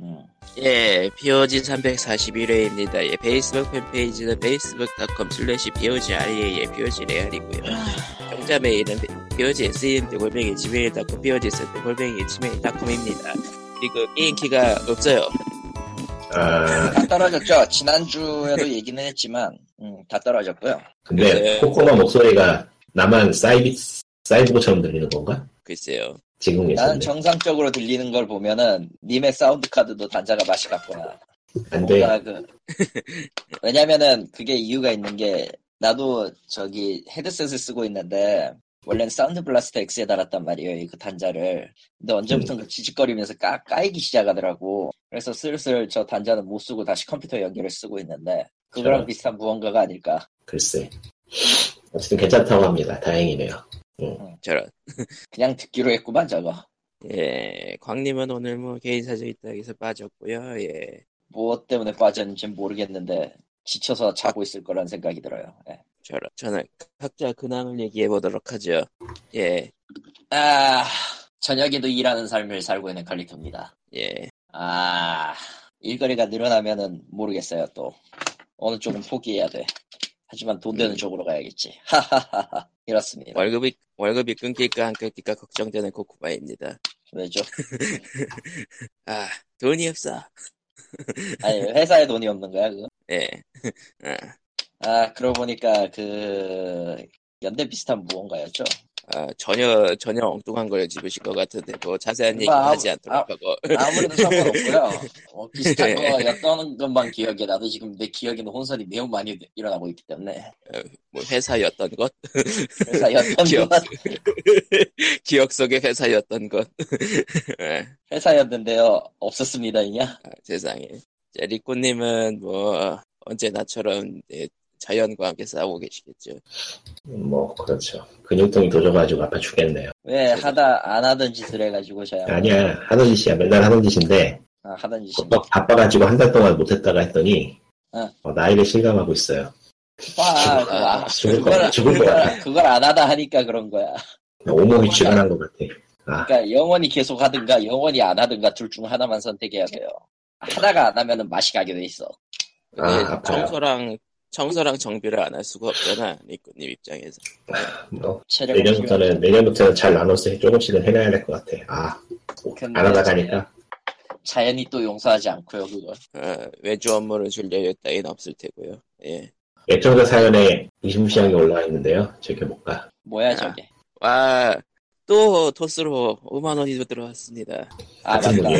음. 예, POG 341회입니다. 예, 페이스북 팬페이지는 facebook.com slash POGREA의 POG 레알이고요. 정자 메일은 POG SEND 골뱅이 gmail.com POG SEND 골뱅이 gmail.com입니다. 그리고 게임키가 없어요. 아, 다 떨어졌죠. 지난주에도 얘기는 했지만, 음, 다 떨어졌고요. 근데 네. 코코넛 목소리가 나만 사이비, 사이보처럼 들리는 건가? 글쎄요. 지금 나는 계신데. 정상적으로 들리는 걸 보면은, 님의 사운드 카드도 단자가 맛이 갔구나. 안 돼. 그, 왜냐면은 그게 이유가 있는 게, 나도 저기 헤드셋을 쓰고 있는데, 원래는 Sound Blaster X에 달았단 말이에요, 그 단자를. 근데 언제부턴가 지직거리면서 까, 까이기 시작하더라고. 그래서 슬슬 저 단자는 못 쓰고 다시 컴퓨터 연결을 쓰고 있는데, 그거랑 저런. 비슷한 무언가가 아닐까. 글쎄. 어쨌든 괜찮다고 합니다. 다행이네요. 저런. 그냥 듣기로 했구만, 저거. 예, 광님은 오늘 뭐 개인 사정 있다 해서 빠졌고요. 예. 무엇 때문에 빠졌는지 모르겠는데, 지쳐서 자고 있을 거란 생각이 들어요. 예. 저런. 저는 각자 근황을 얘기해 보도록 하죠. 예, 아, 저녁에도 일하는 삶을 살고 있는 칼리토입니다. 예. 아, 일거리가 늘어나면은 모르겠어요, 또. 어느 쪽은 포기해야 돼. 하지만 돈 되는 음. 쪽으로 가야겠지. 하하하하. 이렇습니다. 월급이, 월급이 끊길까 안 끊길까 걱정되는 코코바입니다. 왜죠? 아, 돈이 없어. 아니, 회사에 돈이 없는 거야, 그거? 예. 아, 아, 그러고 보니까 그, 연대 비슷한 무언가였죠? 아, 전혀, 전혀 엉뚱한 걸 집으실 것 같은데, 뭐, 자세한 얘기는 뭐, 하지 아, 않도록 아, 하고. 아무래도 상관없고요. 어, 비슷한 예. 거였던 것만 기억에 나도 지금 내 기억에는 혼선이 매우 많이 일어나고 있기 때문에 뭐, 회사였던 것? 회사였던 기억, 것 기억 속의 회사였던 것. 예, 회사였는데요 없었습니다 이냐 아, 세상에. 자, 리코님은 뭐, 언제 나처럼, 예, 자연과 함께 싸우고 계시겠죠. 뭐, 그렇죠. 근육통이 도져가지고 아파 죽겠네요. 왜 하다 안 하던 짓을 해가지고 저야 아니야. 하던 짓이야. 맨날 하던 짓인데, 아, 하던 짓이 또 바빠가지고 한 달 동안 못했다가 했더니, 어. 어, 나이를 실감하고 있어요. 봐 그거, 아, 죽을 그걸, 거야. 죽을 그걸, 거야. 그걸 안 하다 하니까 그런 거야 오목이 출근한 것 같아. 아, 그러니까 영원히 계속 하든가 영원히 안 하든가 둘 중 하나만 선택해야 돼요 하다가 안 하면은 맛이 가게 돼 있어 아, 아파요. 청소랑, 청소랑 정비를 안 할 수가 없잖아, 리코님 입장에서. 뭐, 내년부터는, 내년부터는 잘 나눠서 조금씩은 해놔야 될 것 같아. 아, 근데 안 하다 가니까. 자연이 또 용서하지 않고요 그걸 어, 외주 업무를 줄 여유 따윈 없을 테고요. 예. 애청자 사연에 무시무시한 게 올라와 있는데요. 지켜볼까. 뭐야 아. 저게 와, 또 토스로 5만 원이 들어왔습니다. 아 같은 맞다?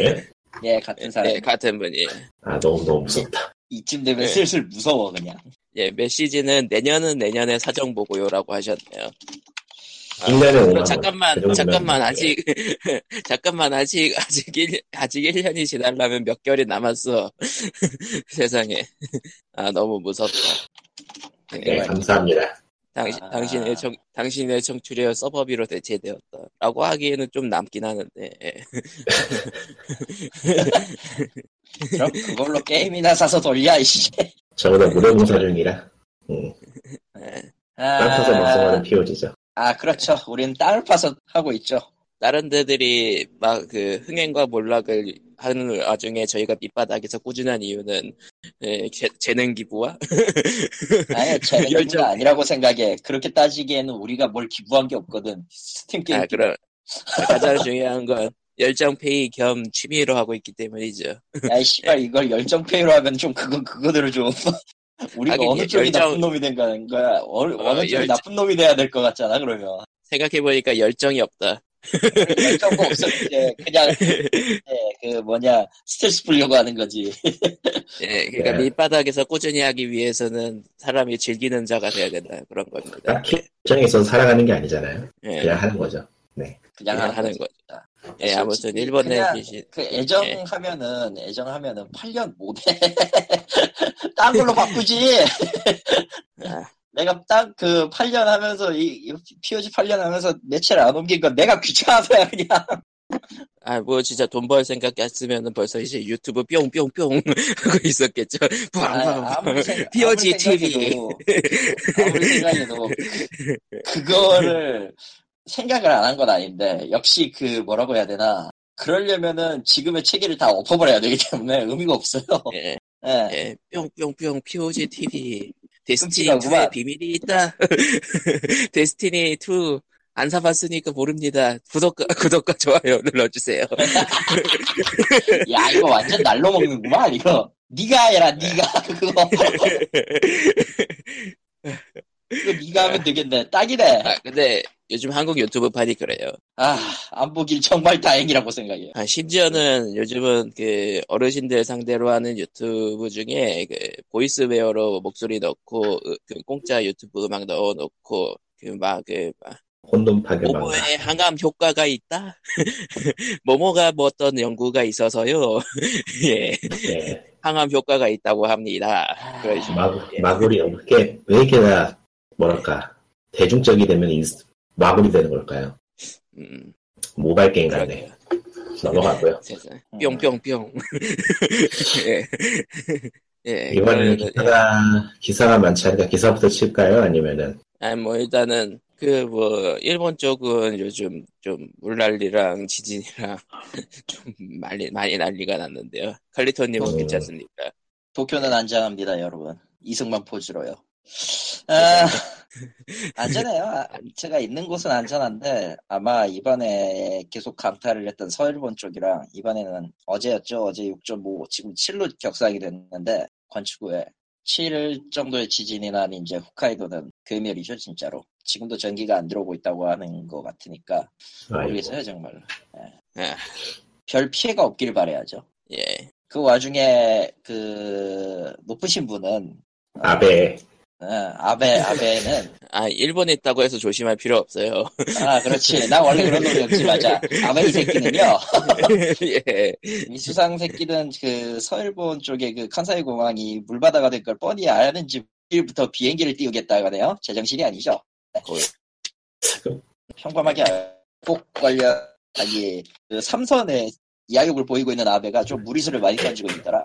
예 같은 사람 네, 같은 분이. 아, 너무, 너무 무섭다. 이쯤 되면 네. 슬슬 무서워 그냥 예, 메시지는 내년은 내년에 사정 보고요라고 하셨네요. 아, 1년에 5만 그럼 원. 잠깐만, 그 잠깐만, 예. 아직, 잠깐만, 아직, 아직 1, 아직 1년이 지나려면 몇 개월이 남았어. 세상에. 아, 너무 무섭다. 네, 감사합니다. 당신, 아. 당신의 청, 당신의 청취력 서버비로 대체되었다. 라고 하기에는 좀 남긴 하는데, 예. 그럼 그걸로 게임이나 사서 돌려 이씨 저보다 무료 봉사 중이라. 음, 예. 땅 파서 방송하는 POG죠. 아 그렇죠. 우린 땅을 파서 하고 있죠. 다른 데들이 막 그 흥행과 몰락을 하는 와중에 저희가 밑바닥에서 꾸준한 이유는 예, 재, 재능 기부와? 아니 재능 기부가 아니라고 생각해. 그렇게 따지기에는 우리가 뭘 기부한 게 없거든. 스팀 게임 아 그럼. 가장 중요한 건 열정 페이 겸 취미로 하고 있기 때문이죠. 야이 씨발 이걸 열정페이로 하면 좀 그거 그거대로 좀 우리가 하긴 어느 쪽이 열정- 나쁜 놈이 된 거야 어 느, 어, 어느 쪽이 열정- 나쁜 놈이 돼야 될 것 같잖아 그러면 생각해 보니까 열정이 없다. 열정도 없어 이제 그냥 예, 그 뭐냐 스트레스 풀려고 하는 거지 예, 그러니까 네. 밑바닥에서 꾸준히 하기 위해서는 사람이 즐기는 자가 돼야 된다 그런 겁니다. 딱히 입장에 있어서 살아가는 게 아니잖아요. 예, 그냥 하는 거죠. 그냥 그냥 하는 거지. 거죠. 예, 아무튼 일본에 계신 그 예. 애정하면은 애정하면은 8년 못해 딴 걸로 바꾸지 아, 내가 딱 그 8년 하면서 이, 이 POG 8년 하면서 매체를 안 옮긴 건 내가 귀찮아서야 그냥 아, 뭐, 진짜 돈 벌 생각 했으면은 벌써 이제 유튜브 뿅뿅뿅 하고 있었겠죠. 아, 아무리 생- POG 아무리 TV. 생각해도 아무리 생각해도 그, 그거를 생각을 안 한 건 아닌데 역시 그 뭐라고 해야 되나 그러려면은 지금의 체계를 다 엎어버려야 되기 때문에 의미가 없어요. 예, 예. 예, 뿅뿅뿅 POG TV 데스티니 끔찍하구만. 2의 비밀이 있다. 데스티니 2 안 사봤으니까 모릅니다. 구독과 구독과 좋아요 눌러주세요. 야 이거 완전 날로 먹는구만 이거. 네가 해라 네가 그거. 이거 네가 하면 되겠네. 딱이네. 아, 근데 요즘 한국 유튜브 판이 그래요. 아 안 보길 정말 다행이라고 생각해요. 아, 심지어는 요즘은 그 어르신들 상대로 하는 유튜브 중에 그 보이스웨어로 목소리 넣고 으, 그 공짜 유튜브 음악 넣어 놓고 그막그 막 혼돈 파괴 망각. 모모에 항암 효과가 있다. 모모가 뭐 어떤 연구가 있어서요. 예, 예. 항암 효과가 있다고 합니다. 그런 식으로. 마, 마구리 어떻게 왜 이렇게 나 뭐랄까 대중적이 되면 인스, 마구리 되는 걸까요? 음, 모바일 게임 같네. 넘어가고요. 뿅뿅뿅. 예. 예. 이번에는 기사가 기사가 많지 않으니까 기사부터 칠까요? 아니면은 아, 뭐, 일단은, 그, 뭐, 일본 쪽은 요즘 좀 물난리랑 지진이랑 좀 많이, 많이 난리가 났는데요. 칼리토님은 음. 괜찮습니까? 도쿄는 안전합니다 여러분. 이승만 포즈로요. 아, 안전해요. 아, 제가 있는 곳은 안전한데 아마 이번에 계속 강타를 했던 서일본 쪽이랑 이번에는 어제였죠. 어제 6.5 지금 7로 격상이 됐는데 건축후에 7 정도의 지진이 난 이제 홋카이도는 괴멸이죠 진짜로. 지금도 전기가 안 들어오고 있다고 하는 것 같으니까 모르겠어요 정말로. 예. 아, 별 피해가 없길 바래야죠. 예. 그 와중에 그 높으신 분은 어, 아베 어, 아베 아베는. 아, 일본에 있다고 해서 조심할 필요 없어요. 아 그렇지. 나 원래 그런 놈이 없지. 맞아. 아베 이 새끼는요? 예. 이 수상 새끼는 그 서일본 쪽에 그 칸사이 공항이 물바다가 될 걸 뻔히 아는지 일부터 비행기를 띄우겠다 하네요? 제정신이 아니죠? 거의. 평범하게 꼭 걸려 아니 그 삼선에 야욕을 보이고 있는 아베가 좀 무리수를 많이 던지고 있더라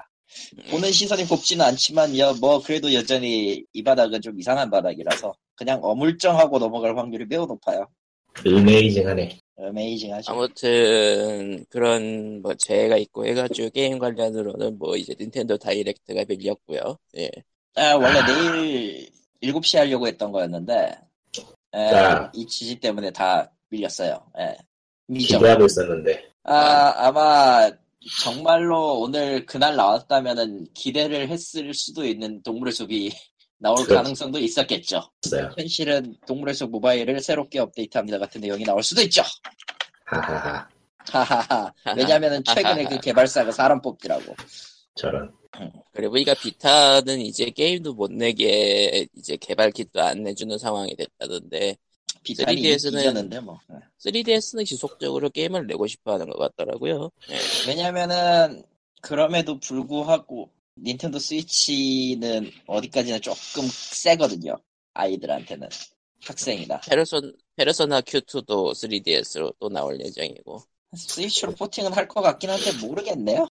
보는 시선이 곱지는 않지만 여, 뭐 그래도 여전히 이 바닥은 좀 이상한 바닥이라서 그냥 어물쩡하고 넘어갈 확률이 매우 높아요. 어메이징하네. 어메이징하죠. 아무튼, 그런, 뭐, 재해가 있고 해가지고, 게임 관련으로는 뭐, 이제 닌텐도 다이렉트가 밀렸고요 예. 아, 원래 아. 내일 7시 하려고 했던 거였는데 에, 자. 이 지지 때문에 다 밀렸어요. 예. 미정. 기대하고 있었는데 아, 아마 정말로 오늘 그날 나왔다면은 기대를 했을 수도 있는 동물의 숲이 나올 그렇죠. 가능성도 있었겠죠. 없어요. 현실은 동물의 숲 모바일을 새롭게 업데이트합니다 같은 내용이 나올 수도 있죠. 하하하 하하하. 왜냐면은 최근에 그 개발사가 사람 뽑기라고. 저런 그리고 우리가 비타는 이제 게임도 못 내게 이제 개발 킷도 안 내주는 상황이 됐다던데 3DS 는 이겼는데 뭐. 3DS는 지속적으로 게임을 내고 싶어 하는 것 같더라고요. 예. 왜냐면은 그럼에도 불구하고 닌텐도 스위치는 어디까지나 조금 세거든요. 아이들한테는 학생이다. 페르손, 페르소나 Q2도 3DS로 또 나올 예정이고. 스위치로 포팅은 할 것 같긴 한데 모르겠네요.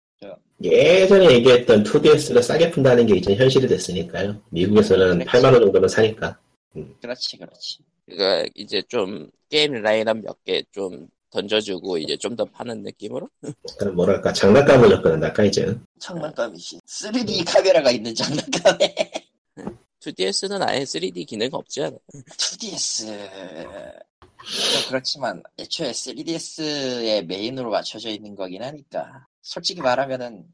예전에 얘기했던 2DS를 싸게 푼다는 게 이제 현실이 됐으니까요. 미국에서는 그렇지. 8만 원 정도면 사니까. 그렇지, 그렇지. 그러니까 이제 좀 게임 라인업 몇 개 좀 던져주고 이제 좀 더 파는 느낌으로? 그럼 뭐랄까 장난감을 접근한달까 이제. 장난감이지. 3D 카메라가 있는 장난감에 2DS는 아예 3D 기능 없지 않아요? 2DS 그렇지만 애초에 3DS의 메인으로 맞춰져 있는 거긴 하니까 솔직히 말하면은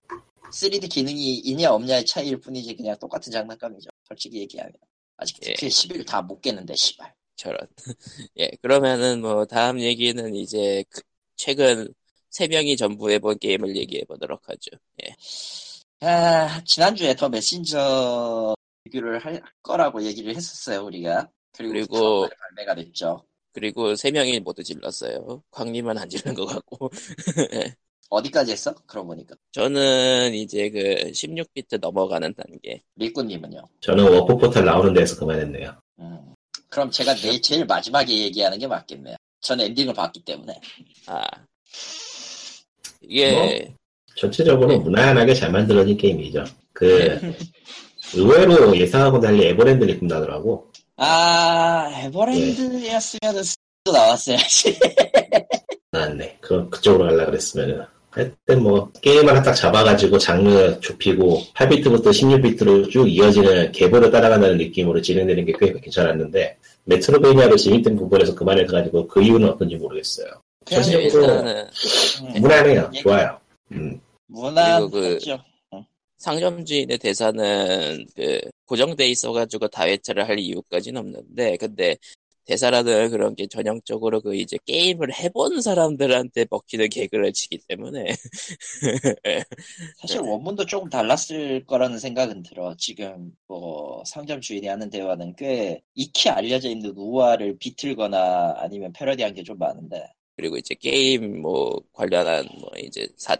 3D 기능이 있냐 없냐의 차이일 뿐이지 그냥 똑같은 장난감이죠. 솔직히 얘기하면 아직 예. 그 11을 다못 깼는데 씨발. 저런. 예, 그러면은 뭐 다음 얘기는 이제 그- 최근 세 명이 전부 해본 게임을 얘기해 보도록 하죠. 예. 아, 지난주에 The Messenger 리뷰를 할 거라고 얘기를 했었어요 우리가. 그리고, 그리고- 발매가 됐죠. 그리고 세 명이 모두 질렀어요. 광님은 안 질른 것 같고. 어디까지 했어? 그러고 보니까 저는 이제 그 16비트 넘어가는 단계. 리꾸님은요. 저는 warp portal 나오는 데서 그만했네요. 음, 그럼 제가 내 제일 마지막에 얘기하는 게 맞겠네요. 전 엔딩을 봤기 때문에. 아. 이게, 전체적으로 네. 무난하게 잘 만들어진 게임이죠. 그 의외로 예상하고 달리 에버랜드 느낌 나더라고. 아, 에버랜드였으면 또 나왔어야지. 아, 않았네. 그, 그쪽으로 가려 그랬으면은. 하여튼 뭐, 게임을 딱 잡아가지고 장르 좁히고, 8비트부터 16비트로 쭉 이어지는 계보를 따라가는 느낌으로 진행되는 게 꽤 괜찮았는데, 메트로베니아로 재밌던 부분에서 그만해서가지고 그 이유는 어떤지 모르겠어요. 전체적으로 일단은 음, 무난해요. 예. 좋아요. 음. 무난하죠. 그리고 상점 주인의 대사는 그 고정돼 있어가지고 다회차를 할 이유까지는 없는데 근데 대사라는 그런 게 전형적으로 그 이제 게임을 해본 사람들한테 먹히는 개그를 치기 때문에 사실 원문도 조금 달랐을 거라는 생각은 들어. 지금 뭐 상점 주인이 하는 대화는 꽤 익히 알려져 있는 우화를 비틀거나 아니면 패러디한 게 좀 많은데. 그리고 이제 게임 뭐 관련한 뭐 이제 사,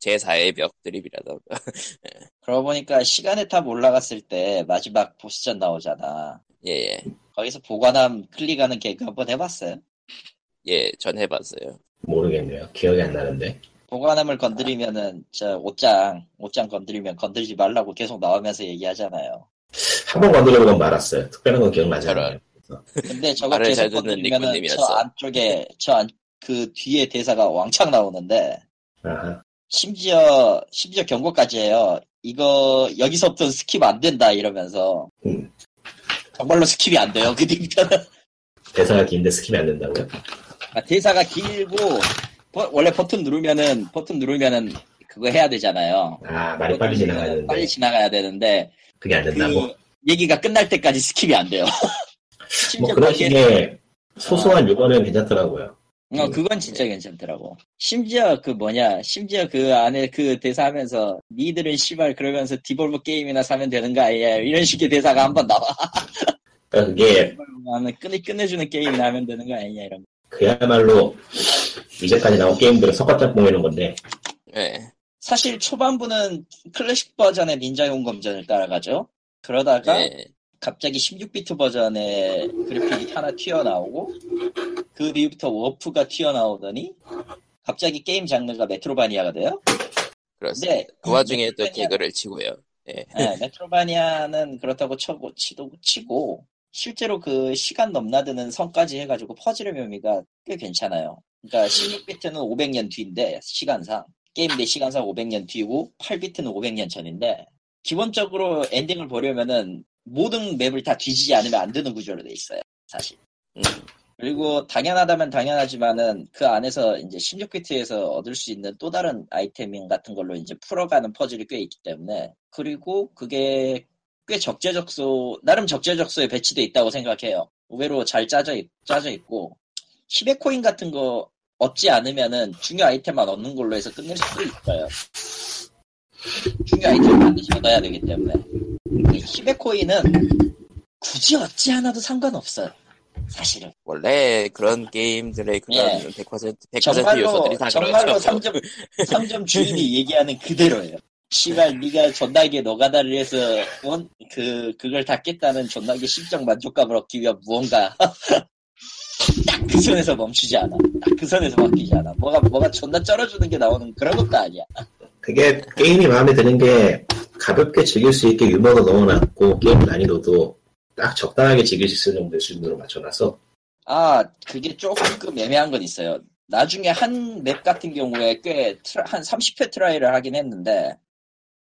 제4의 벽 드립이라던가 그러고 보니까 시간의 탑 올라갔을 때 마지막 보스전 나오잖아. 예예 거기서 보관함 클릭하는 개그 한번 해봤어요? 예, 전 해봤어요. 모르겠네요. 기억이 안 나는데. 보관함을 건드리면은 저 옷장 옷장 건드리면 건들지 말라고 계속 나오면서 얘기하잖아요. 한 번 건드려보고 말았어요. 특별한 건 기억나지 않아요. 근데 저거 계속 건드리면은 저. 안쪽에 저 안 그 뒤에 대사가 왕창 나오는데 아하. 심지어 심지어 경고까지 해요. 이거 여기서부터 skip 안 된다 이러면서 음. 정말로 skip이 안 돼요. 그 뒤편은 대사가 긴데 skip이 안 된다고요? 아, 대사가 길고 버- 원래 버튼 누르면은 버튼 누르면은 그거 해야 되잖아요. 아, 말이 빨리 지나가야 되는데. 빨리 지나가야 되는데 그게 안 된다고? 그 얘기가 끝날 때까지 skip이 안 돼요. 뭐 그런 식의 소소한 유머는 괜찮더라고요. 어, 그건 진짜 괜찮더라고. 심지어 그 뭐냐, 심지어 그 안에 그 대사 하면서, 니들은 씨발 그러면서 Devolver 게임이나 사면 되는 거 아니야. 이런 식의 대사가 한 번 나와. 그러니까 그게 나는 끝내, 끝내주는 게임이나 하면 되는 거 아니냐, 이런 거. 그야말로 이제까지 나온 게임들을 섞었다 보이는 건데 예. 사실 초반부는 클래식 버전의 닌자 용검전을 따라가죠. 그러다가 예. 갑자기 16비트 버전의 그래픽이 하나 튀어나오고, 그 뒤부터 warp가 튀어나오더니, 갑자기 게임 장르가 Metroidvania가 돼요. 그렇습니다. 네. 그 와중에 또 개그를 치고요. 예. 네, Metroidvania는 그렇다고 쳐고 치도 치고 실제로 그 시간 넘나드는 선까지 해가지고 퍼즐의 묘미가 꽤 괜찮아요. 그러니까 16비트는 500년 뒤인데 시간상 게임 내 시간상 500년 뒤고 8비트는 500년 전인데 기본적으로 엔딩을 보려면은 모든 맵을 다 뒤지지 않으면 안 되는 구조로 돼 있어요. 사실. 음. 그리고 당연하다면 당연하지만은 그 안에서 이제 16비트에서 얻을 수 있는 또 다른 아이템 같은 걸로 이제 풀어가는 퍼즐이 꽤 있기 때문에 그리고 그게 꽤 적재적소 나름 적재적소에 배치돼 있다고 생각해요. 의외로 잘 짜져 있, 짜져 있고 히베 코인 같은 거 얻지 않으면은 중요 아이템만 얻는 걸로 해서 끝낼 수도 있어요. 중요 아이템 반드시 얻어야 되기 때문에 이 히베 코인은 굳이 얻지 않아도 상관없어요. 사실은. 원래 그런 게임들의 그런 예. 100% 100% 정말로 요소들이 다 정말로 그렇죠. 3점 3점 주인이 얘기하는 그대로예요. 시발 네가 존나게 노가다를 해서 어? 그 그걸 다 깼다는 존나게 심적 만족감을 얻기 위한 무언가 딱 그 선에서 멈추지 않아. 딱 그 선에서 바뀌지 않아. 뭐가 뭐가 존나 쩔어주는 게 나오는 그런 것도 아니야. 그게 게임이 마음에 드는 게 가볍게 즐길 수 있게 유머도 넣어놨고 게임 난이도도 딱 적당하게 즐길 수 있을 정도의 수준으로 맞춰놔서 아 그게 조금 애매한 건 있어요. 나중에 한 맵 같은 경우에 꽤 한 30회 try를 하긴 했는데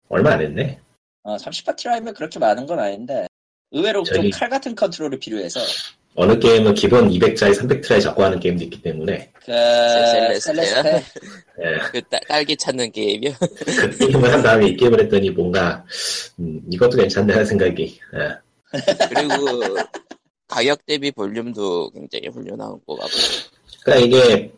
얼마 안 했네. 어, 30회 try면 그렇게 많은 건 아닌데 의외로 저기- 좀 칼 같은 컨트롤이 필요해서 어느 게임은 기본 200자에 300 try 잡고 하는 게임도 있기 때문에 그? Celeste 예, 그 딸- 딸기 찾는 게임이요. 그 게임을 한 다음에 이 게임을 했더니 뭔가 음, 이것도 괜찮네 하는 생각이 예. 그리고 가격 대비 볼륨도 굉장히 훌륭한 것 같고. 그러니까 이게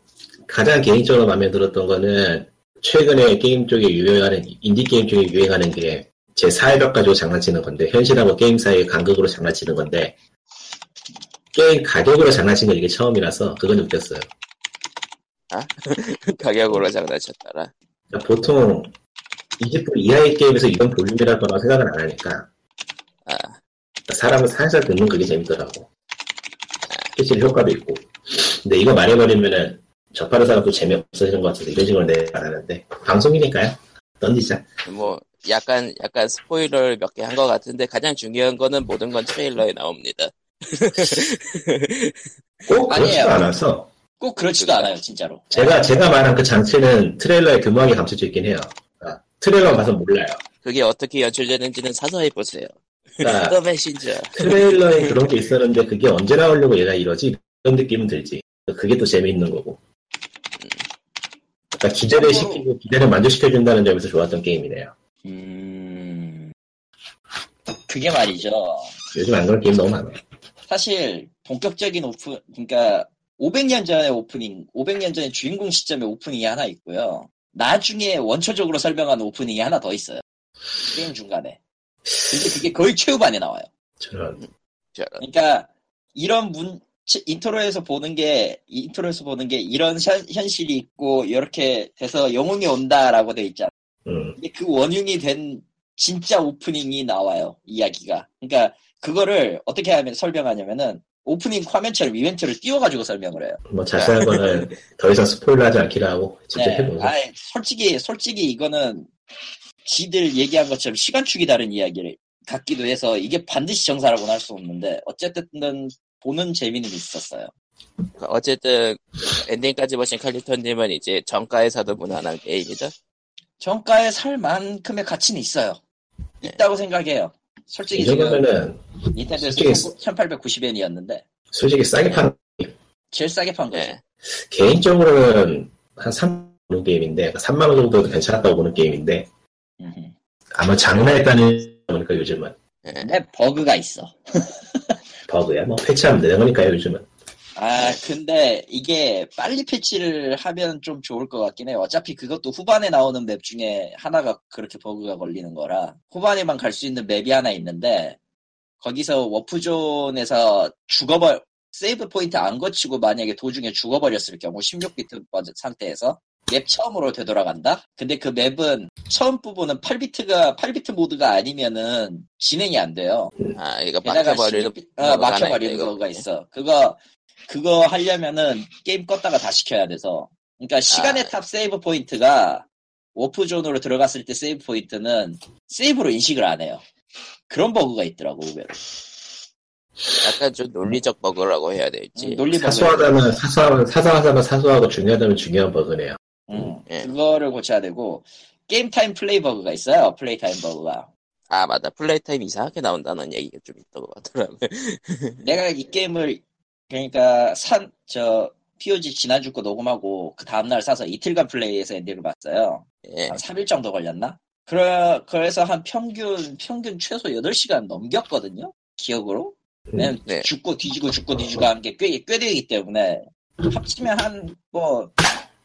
가장 개인적으로 마음에 들었던 거는 최근에 게임 쪽에 유행하는 인디 게임 쪽에 유행하는 게 제 사회벽 가지고 장난치는 건데 현실하고 게임 사이의 간극으로 장난치는 건데 게임 가격으로 장난친 건 이게 처음이라서 그건 웃겼어요. 가격으로 장난쳤더라. 그러니까 보통 20불 이하의 게임에서 이런 볼륨이랄 거라고 생각을 안 하니까 아, 사람은 살살 듣는 그게 재밌더라고. 실제로 효과도 있고. 근데 이거 말해버리면은 접하는 사람도 재미없어지는 것 같아서 이런 식으로 내가 말하는데 방송이니까요. 던지자. 뭐 약간 약간 스포일러를 몇 개 한 것 같은데 가장 중요한 거는 모든 건 트레일러에 나옵니다. 꼭 그렇지도 아니에요. 않아서 꼭 그렇지도. 않아요, 진짜로. 제가 제가 말한 그 장치는 트레일러에 교묘하게 감춰져 있긴 해요. 아, 트레일러 봐서 몰라요. 그게 어떻게 연출되는지는 사서 해 보세요. 그러니까 더 메신저. 트레일러에 그런 게 있었는데 그게 언제 나오려고 얘가 이러지? 이런 느낌은 들지. 그게 또 재미있는 거고. 그러니까 기대를 시키고 기대를 만족시켜준다는 점에서 좋았던 게임이네요. 음, 그게 말이죠. 요즘 안 그런 게임 너무 많아요. 사실 본격적인 오픈, 그러니까 500년 전의 오프닝, 500년 전의 주인공 시점의 오프닝이 하나 있고요. 나중에 원초적으로 설명하는 오프닝이 하나 더 있어요. 게임 중간에. 근데 그게 거의 최후반에 나와요. 저런 저런. 그러니까 이런 문 인트로에서 보는 게 인트로에서 보는 게 이런 현, 현실이 있고 이렇게 돼서 영웅이 온다라고 돼 있잖아. 음, 근데 그 원흉이 된 진짜 오프닝이 나와요 이야기가. 그러니까 그거를 어떻게 하면 설명하냐면은 오프닝 화면처럼 이벤트를 띄워가지고 설명을 해요. 뭐 자세한 거는 더 이상 스포일러하지 않기로 하고 직접 네. 해보세요. 아, 솔직히 솔직히 이거는 지들 얘기한 것처럼 시간축이 다른 이야기를 같기도 해서 이게 반드시 정사라고는 할 수 없는데 어쨌든 보는 재미는 있었어요. 어쨌든 엔딩까지 보신 칼리턴님은 이제 정가에서도 무난한 게임이다. 정가에 살 만큼의 가치는 있어요. 있다고 생각해요. 솔직히 이 지금 정도면은 닌텐도에서 솔직히 1890엔이었는데 솔직히 싸게 파는 제일 싸게 판 거죠. 네. 개인적으로는 한 3만 원 게임인데 3만 원 정도도 괜찮았다고 보는 게임인데 음흠. 아마 장난했다는 보니까 요즘은 네. 근데 버그가 있어. 버그야 뭐 패치하면 되는 거니까요 요즘은 아, 근데 이게 빨리 패치를 하면 좀 좋을 것 같긴 해요. 어차피 그것도 후반에 나오는 맵 중에 하나가 그렇게 버그가 걸리는 거라 후반에만 갈 수 있는 맵이 하나 있는데 거기서 warp zone에서 죽어버 세이브 포인트 안 거치고 만약에 도중에 죽어버렸을 경우 16비트 버전 상태에서 맵 처음으로 되돌아간다? 근데 그 맵은 처음 부분은 8비트가 8비트 모드가 아니면은 진행이 안 돼요. 아 이거 막혀버리는 16비 어, 막혀버리는 거가. 있어. 그거 그거 하려면은 게임 껐다가 다시 켜야 돼서. 그러니까 시간의 아. 탑 세이브 포인트가 warp zone으로 들어갔을 때 세이브 포인트는 세이브로 인식을 안 해요. 그런 버그가 있더라고 의외로. 약간 좀 논리적 버그라고 해야 될지. 음, 논리 버그. 사소하다면 사소하면 사소하다면 사소하고 중요하다면 중요한 버그네요 음, 예. 그거를 고쳐야 되고 게임 타임 플레이 버그가 있어요. 플레이 타임 버그가. 아 맞아 플레이 타임 이상하게 나온다는 얘기가 좀 있던 것 같더라고요. 내가 이 게임을 그러니까 산 저 POG 지난주 거 녹음하고 그 다음날 사서 이틀간 플레이해서 엔딩을 봤어요. 예. 한 3일 정도 걸렸나? 그래, 그래서 한 평균, 평균 최소 8시간 넘겼거든요? 기억으로? 네. 죽고 뒤지고 죽고 뒤지고 하는 게 꽤, 꽤 되기 때문에 합치면 한, 뭐,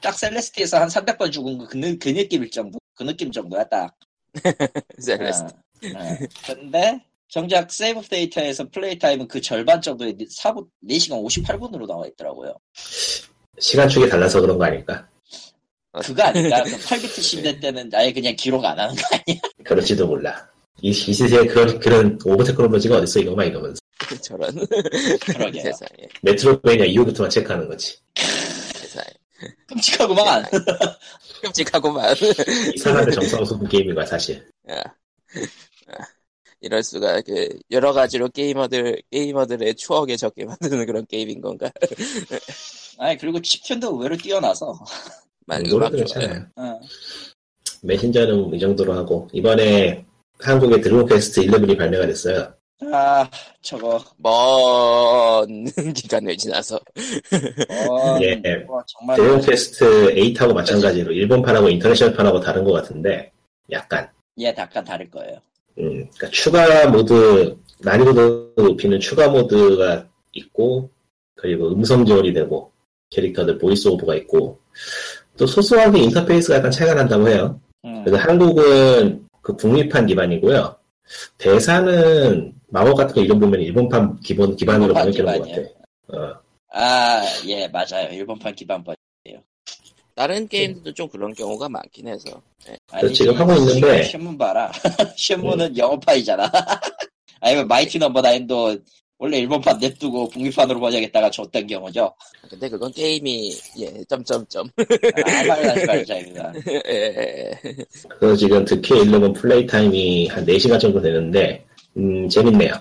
딱 셀레스트에서 한 300번 죽은 거 그, 느- 그 느낌일 정도? 그 느낌 정도야, 딱. 셀레스트. 어, 어. 근데, 정작 세이브 데이터에서 플레이 타임은 그 절반 정도의 4, 4시간 58분으로 나와 있더라고요. 시간축이 달라서 그런 거 아닐까 그거 아닐까? 그 8비트 시대 때는 아예 그냥 기록 안 하는 거 아니야? 그럴지도 몰라 이, 이 시대에 그런 그런 오버 테크놀로지가 어딨어 이거만 이러면서 저런 그러게요. 세상에 메트로베니아 이후부터만 체크하는 거지 세상에 끔찍하구만. 끔찍하구만. 이 사람의 정성스러운 게임인가 사실 야. 아, 이럴 수가 그 여러 가지로 게이머들 게이머들의 추억에 적게 만드는 그런 게임인 건가? 아니 그리고 칩튠도 의외로 뛰어나서 만 노래도 음악 좋아요. 어. 메신저는 이 정도로 하고 이번에 한국에 드래곤 퀘스트 11이 발매가 됐어요 아 저거 먼 기간을 지나서 어, 예. 뭐 정말 드래곤 퀘스트 8하고 마찬가지로 일본판하고 인터내셔널판하고 다른 것 같은데 약간 예 약간 다를 거예요. 음, 그러니까 추가 모드 난이도 높이는 추가 모드가 있고 그리고 음성 지원이 되고 캐릭터들 voice over가 있고 또 소소하게 인터페이스가 약간 차이가 난다고 해요. 음. 그래서 한국은 그 북미판 기반이고요. 대사는 마법 같은 거 이름 보면 일본판 기본 기반으로 일본판 번역되는 것 기반이에요. 같아. 어, 아 예 맞아요 일본판 기반번. 다른 게임들도 좀 그런 경우가 많긴 해서 아니, 지금 하고 있는데- 신문 봐라. 신문은 영어판이잖아. 아니면 마이티 넘버 나인도 원래 일본판 냅두고 북미판으로 번역했다가 줬던 경우죠. 근데 그건 게임이 예 점점점 아, 말하지 말자 이거. 예, 그래서 지금 득회 11 플레이 타임이 한 4시간 정도 되는데 음, 재밌네요.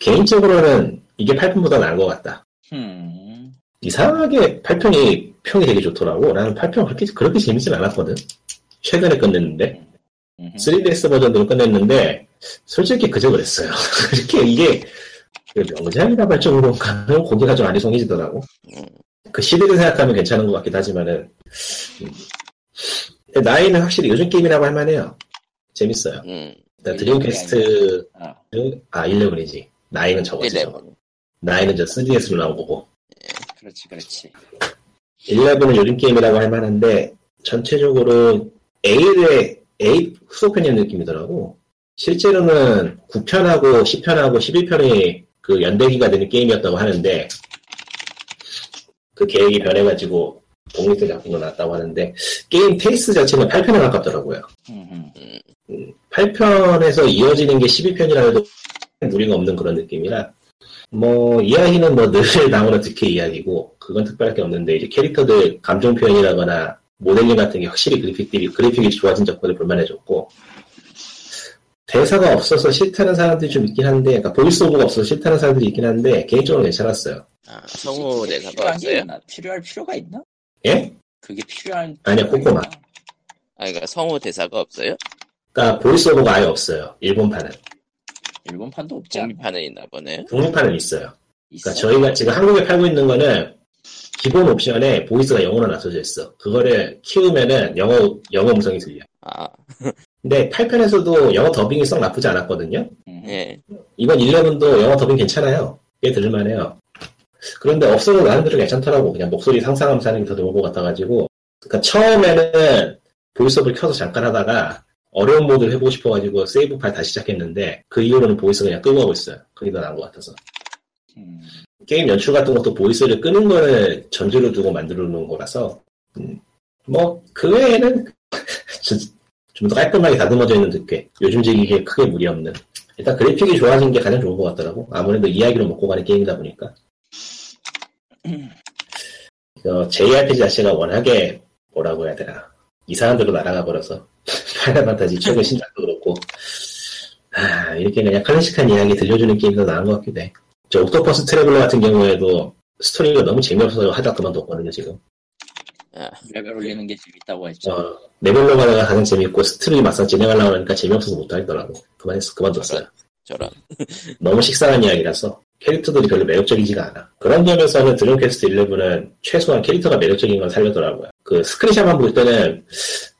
개인적으로는 이게 8분보다 나은 것 같다. 음. 이상하게 8편이 평이 되게 좋더라고. 나는 8편 그렇게, 그렇게 재밌진 않았거든. 최근에 끝냈는데. 음흠. 3DS 버전으로 끝냈는데, 솔직히 그저 그랬어요. 그렇게 이게, 그 명작이라고 할 정도로는 고개가 좀 아리송해지더라고. 음. 그 시대를 생각하면 괜찮은 것 같기도 하지만은, 음. 나이는 확실히 요즘 게임이라고 할 만해요. 재밌어요. 음, 일단 드림캐스트, 아, 아, 11이지. 나이는 적었지. 11. 저거. 나이는 저 3DS로 나온 거고. 그렇지, 그렇지. 11은 요즘 게임이라고 할 만한데, 전체적으로 A의, A 후속편의 느낌이더라고. 실제로는 9편하고 10편하고 11편이 그 연대기가 되는 게임이었다고 하는데, 그 계획이 변해가지고 독립된 작품으로 나왔다고 하는데, 게임 테이스트 자체는 8편에 가깝더라고요. 음흠. 8편에서 이어지는 게 12편이라 해도 무리가 없는 그런 느낌이라 뭐 이야기는 뭐 늘 나오는 득회 이야기고 그건 특별할 게 없는데 이제 캐릭터들 감정 표현이라거나 모델링 같은 게 확실히 그래픽들이 그래픽이 좋아진 적들을 볼만해졌고 대사가 없어서 싫다는 사람들이 좀 있긴 한데 그러니까 보이스 오브가 없어서 싫다는 사람들이 있긴 한데 개인적으로 괜찮았어요 아, 성우 대사가 없어요? 필요할 필요가 있나? 예? 그게 필요한. 아니야. 있나? 아, 그러니까 성우 대사가 없어요? 그러니까 보이스 오브가 아예 없어요 일본판은 일본판도 없지 않나? 독립판에 있나 보네. 북미판은 있어요 있어? 그러니까 저희가 지금 한국에 팔고 있는 거는 기본 옵션에 보이스가 영어로 나서져 있어. 그거를 키우면은 영어 영어 음성이 들려. 아, 근데 8편에서도 영어 더빙이 썩 나쁘지 않았거든요. 음. 예. 이번 11도 영어 더빙 괜찮아요. 꽤 들을만해요. 그런데 없어도 나름대로 괜찮더라고. 그냥 목소리 상상하면서 하는 게 더 좋은 것 같아가지고. 그러니까 처음에는 voice over를 켜서 잠깐 하다가 어려운 모드를 해보고 싶어가지고 세이브 파일 다시 시작했는데 그 이후로는 voice 그냥 끄고 하고 있어요. 그게 더 나은 것 같아서. 음. 게임 연출 같은 것도 voice를 끄는 거를 전제로 두고 만들어 놓은 거라서 음, 뭐그 외에는 좀 더 깔끔하게 다듬어져 있는 듯꽤. 요즘 제기기에 크게 무리 없는. 일단 그래픽이 좋아진 게 가장 좋은 것 같더라고. 아무래도 이야기로 먹고 가는 게임이다 보니까. 어, JRPG 자체가 워낙에 뭐라고 해야 되나. 이상한 데로 날아가 버려서 파이널 판타지 최근 신작도 그렇고. 아, 이렇게 그냥 클래식한 이야기 들려주는 게임이 더 나은 것 같기도 해. 저 옥토퍼스 트래블러 같은 경우에도 스토리가 너무 재미없어서 하다 그만뒀거든요, 지금. 레벨 올리는 게 재밌다고 했죠. 어, 레벨 노가다가 가장 재밌고 스토리 막상 진행하려고 하니까 재미없어서 못 하겠더라고. 그만했어, 그만뒀어요. 저런. 너무 식상한 이야기라서 캐릭터들이 별로 매력적이지가 않아. 그런 점에서는 드래곤 퀘스트 11은 최소한 캐릭터가 매력적인 건 살려더라고요. 그 스크린샷만 볼 때는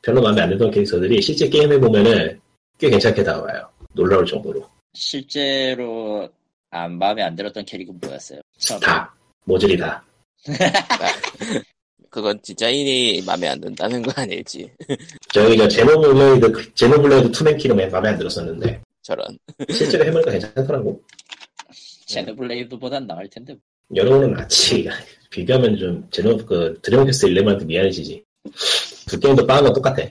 별로 마음에 안 들던 캐릭터들이 실제 게임에 보면은 꽤 괜찮게 나와요. 놀라울 정도로. 실제로 안 마음에 안 들었던 캐릭은 뭐였어요? 다. 모조리 다. 그건 디자인이 마음에 안 든다는 거 아닐지. 저기 저 제노블레이드, 제노블레이드 투맨키로 마음에 안 들었었는데 저런. 실제로 해보니까 괜찮더라고. 제노블레이드보단 나을 텐데. 여러분은 낫지. 비교하면 좀 제노 그 드래곤캐스트 11한테 미안해지지. 두 게임도 빠는 건 똑같아.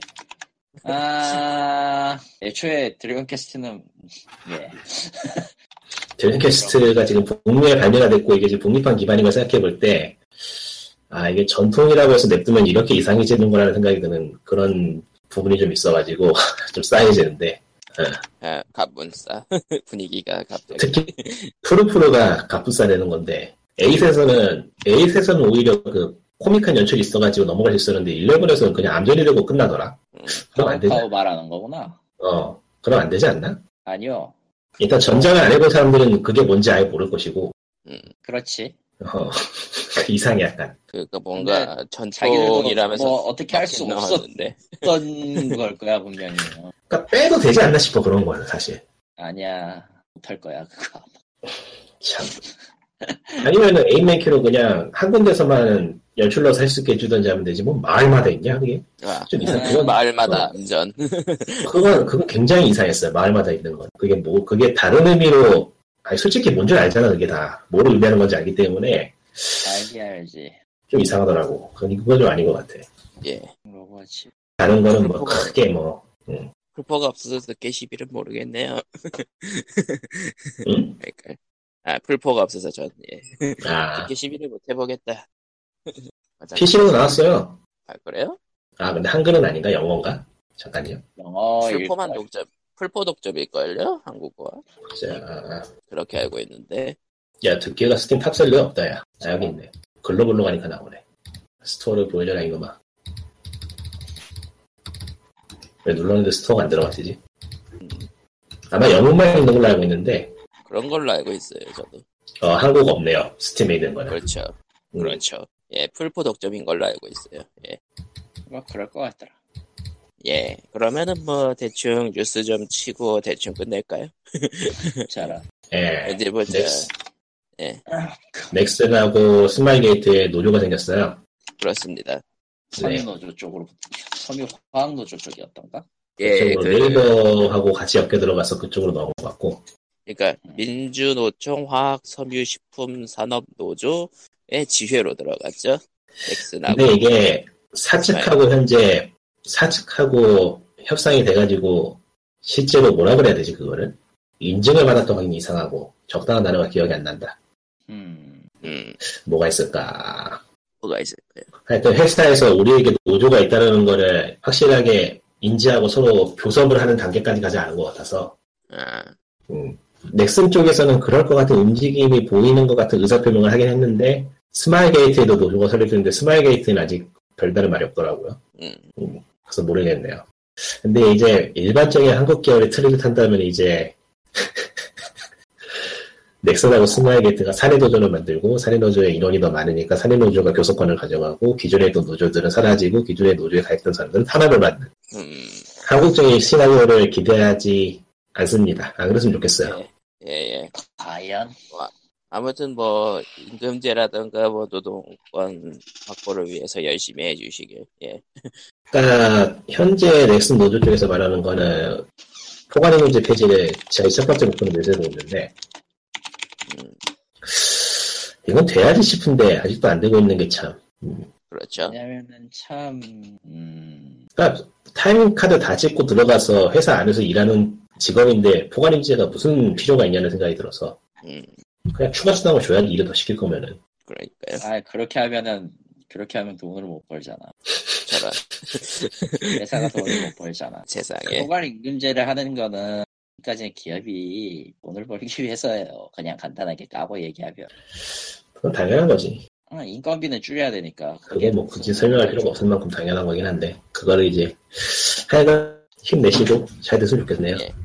아, 애초에 드래곤 퀘스트는 예. 드래곤 퀘스트가 지금 북미에 발매가 됐고 이게 지금 북미판 기반인 걸 생각해 볼 때, 아 이게 전통이라고 해서 냅두면 이렇게 이상해지는 거라는 생각이 드는 그런 부분이 좀 있어가지고 좀 싸해지는데 아, 갑분싸. 분위기가 갑자기. 특히 푸르푸르가 갑분싸 되는 건데 eight에서는 eight에서는 오히려 그 코믹한 연출이 있어가지고 넘어갈 수 있었는데 11에서는 그냥 암전이 되고 끝나더라. 그럼 안 되지. 말하는 거구나. 어, 그럼 안 되지 않나? 아니요. 일단 전장을 안 해본 사람들은 그게 뭔지 아예 모를 것이고, 그렇지. 어, 이상해 약간. 그니까 뭔가 전통이라면서 뭐 어떻게 할수 나왔는데. 없었던 걸 거야 분명히. 어. 그러니까 빼도 되지 않나 싶어 그런 거는 사실. 아니야. 못할 거야 그거. 참. 아니면은 에임맨키로 그냥 한 군데서만 연출러서 할 수 있게 해주던지 하면 되지. 뭐 마을마다 있냐 그게? 아, 좀 이상. 음, 그건 마을마다 암전. 그건 그건 굉장히 이상했어요. 마을마다 있는 건. 그게 뭐 그게 다른 의미로. 아니 솔직히 뭔줄 알잖아 그게 다. 뭐를 의미하는 건지 알기 때문에 알지 알지. 좀 이상하더라고. 그건 그건 좀 아닌 것 같아. 예. 하지. 다른 거는 뭐 크게 뭐. 풀포가 없어서 깨시비를 모르겠네요. 응? 그러니까. 아, 풀포가 없어서 전, 예. 아 깨시비를 못 해보겠다. PC로 나왔어요. 아, 그래요? 아, 근데 한글은 아닌가? 영어인가? 잠깐요. 영어 풀포만 읽- 독점, 풀포 독점일걸요? 한국어. 자, 그렇게 알고 있는데. 야, 듣기가 스팀 탑셀리가 없다, 야. 아, 여기 있네. 글로벌로 가니까 나오네. 스토어를 보여줘라 이거만. 왜 눌렀는데 스토어가 안 들어갔지? 아마 영문만 있는 걸로 알고 있는데 그런 걸로 알고 있어요, 저도. 어, 한국 없네요. 스팀에 있는 거는. 그렇죠. 음. 그렇죠. 예, 플포 독점인 걸로 알고 있어요. 예. 뭐 그럴 것 같더라. 예. 그러면은 뭐 대충 뉴스 좀 치고 대충 끝낼까요? 자라. 예. 어디 보자. 넥스, 예, 넥슨하고 스마일게이트에 노조가 생겼어요. 그렇습니다. 섬유노조 쪽으로 섬유 화학 노조 쪽이었던가? 예, 그쪽으로 그, 네이버하고 같이 엮여 들어가서 그쪽으로 넘어갔고. 그러니까 민주노총 화학섬유식품산업노조의 지회로 들어갔죠. 넥슨하고. 근데 이게 사측하고 현재 사측하고 협상이 돼가지고 실제로 뭐라 그래야 되지 그거를 인증을 받았던 건 이상하고 적당한 단어가 기억이 안 난다. 음. 음, 뭐가 있을까? 뭐가 있을까요? 하여튼 회사에서 우리에게 노조가 있다는 거를 확실하게 인지하고 서로 교섭을 하는 단계까지 가지 않은 것 같아서 아, 음, 넥슨 쪽에서는 그럴 것 같은 움직임이 보이는 것 같은 의사표명을 하긴 했는데 스마일 게이트에도 노조가 설립됐는데 스마일 게이트는 아직 별다른 말이 없더라고요. 음, 그래서 모르겠네요. 근데 이제 일반적인 한국 계열의 트리를 탄다면 이제 넥슨하고 스마일 게이트가 사내노조를 만들고 사내노조의 인원이 더 많으니까 사내노조가 교섭권을 가져가고 기존의 또 노조들은 사라지고 기존의 노조에 가입된 사람들은 탄압을 받는 음, 한국적인 시나리오를 기대하지 않습니다. 안 그랬으면 좋겠어요. 예, 예. 과연? 아무튼 뭐 임금제라든가 뭐 노동권 확보를 위해서 열심히 해주시길. 예. 그러니까 현재 넥슨 노조 쪽에서 말하는 거는 포괄의 문제 폐지를 제일 첫 번째 목표로 내세우고 있는데 음, 이건 돼야지 싶은데 아직도 안 되고 있는 게 참. 그렇죠. 왜냐면은 참 음. 그러니까 타이밍 카드 다 찍고 들어가서 회사 안에서 일하는 직원인데 포괄 문제가 무슨 필요가 있냐는 생각이 들어서 음, 그냥 추가 수당을 줘야지 일을 더 시킬 거면은 그러니까요. 아 그렇게 하면은 그렇게 하면 돈을 못 벌잖아. 저런 회사가 돈을 못 벌잖아. 세상에. 포괄 임금제를 하는 거는 까지 기업이 돈을 벌기 위해서예요. 그냥 간단하게 까고 얘기하면. 그건 당연한 거지. 아, 인건비는 줄여야 되니까. 그게 뭐 굳이 설명할 필요가 없을 만큼 당연한 거긴 한데 그거를 이제 하여간 힘내시고 잘 됐으면 좋겠네요. 예.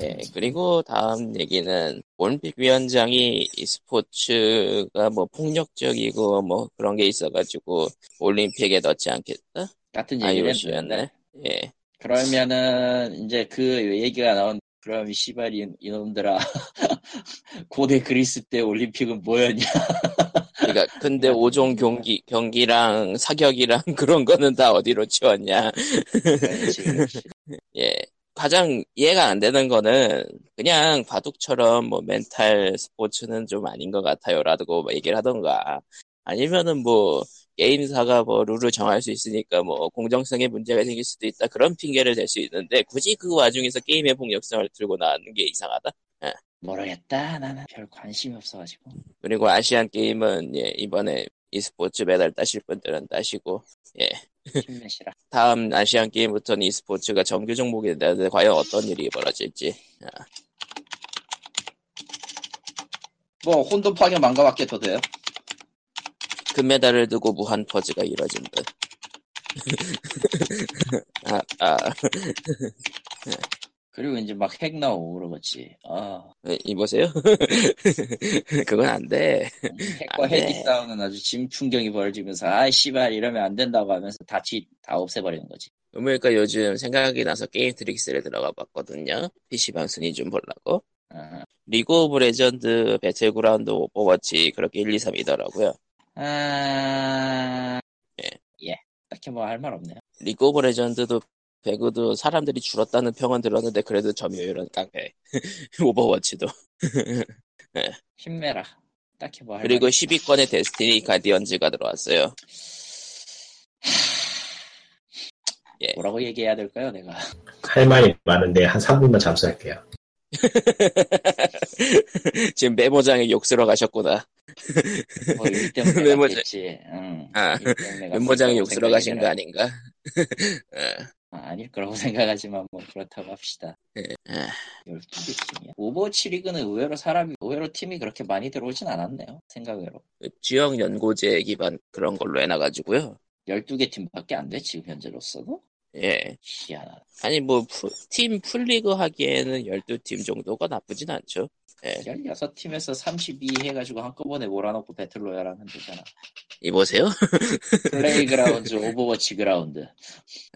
예, 그리고 다음 얘기는 올림픽 위원장이 e스포츠가 뭐 폭력적이고 뭐 그런 게 있어가지고 올림픽에 넣지 않겠다? 같은 얘기를 아이오시였네. 했는데. 예. 그러면은 이제 그 얘기가 나온 그럼 이- 이놈들아 고대 그리스 때 올림픽은 뭐였냐? 그러니까 근데 5종 경기 경기랑 사격이랑 그런 거는 다 어디로 치웠냐? 예. 가장 이해가 안 되는 거는 그냥 바둑처럼 뭐 멘탈 스포츠는 좀 아닌 것 같아요라고 뭐 얘기를 하던가 아니면은 뭐 게임사가 뭐 룰을 정할 수 있으니까 뭐 공정성에 문제가 생길 수도 있다 그런 핑계를 댈 수 있는데 굳이 그 와중에서 게임의 폭력성을 들고 나오는 게 이상하다. 모르겠다. 나는 별 관심이 없어가지고. 그리고 아시안 게임은 예, 이번에 e스포츠 메달 따실 분들은 따시고 예. 힘내시라. 다음 아시안 게임부터는 e스포츠가 정규 종목이 되는데 과연 어떤 일이 벌어질지 뭐 혼돈 파괴 망가밖에 더 돼요? 금메달을 두고 무한 pause가 이뤄진 듯. 아, 아, 그리고 이제 막 핵 나오고 그러겠지. 아, 네, 이보세요? 그건 안 돼. 핵과 안 돼. 핵이 싸우는 아주 진 풍경이 벌어지면서 아 씨발 이러면 안 된다고 하면서 다치 다 없애버리는 거지. 그러니까 요즘 생각이 나서 게임 트릭스를 들어가 봤거든요. PC방 순위 좀 보려고. 아, 리그 오브 레전드, 배틀그라운드, 오버워치 그렇게 1, 2, 3이더라고요. 아... 예. 예. 딱히 뭐 할 말 없네요. 리그 오브 레전드도 배그도 사람들이 줄었다는 평은 들었는데 그래도 점유율은 깡패. 오버워치도. 힘내라. 딱히 뭐할 그리고 말 10위권에 데스티니 가디언즈가 들어왔어요. 예. 뭐라고 얘기해야 될까요, 내가? 할 말이 많은데 한 3분만 잠수할게요. 지금 메모장에 욕 쓰러 가셨구나. 뭐 메모장-. 응. 아, 메모장에 갔을 욕 쓰러 거라고 가신 거 아닌가? 어, 아, 닐 거라고 생각하지만 뭐 그렇다고 합시다. 예. 아, 12개 팀이야. 오버워치 리그는 의외로 사람이, 의외로 팀이 그렇게 많이 들어오진 않았네요. 생각외로. 그 지역 연고제 기반 그런 걸로 해놔가지고요. 12개 팀밖에 안 돼, 지금 현재로서도? 예. 희한하다. 아니 뭐팀 풀리그 하기에는 12팀 정도가 나쁘진 않죠. 예. 16팀에서 32 해가지고 한꺼번에 몰아넣고 배틀로얄 하면 되잖아. 이보세요. playground, 오버워치 그라운드.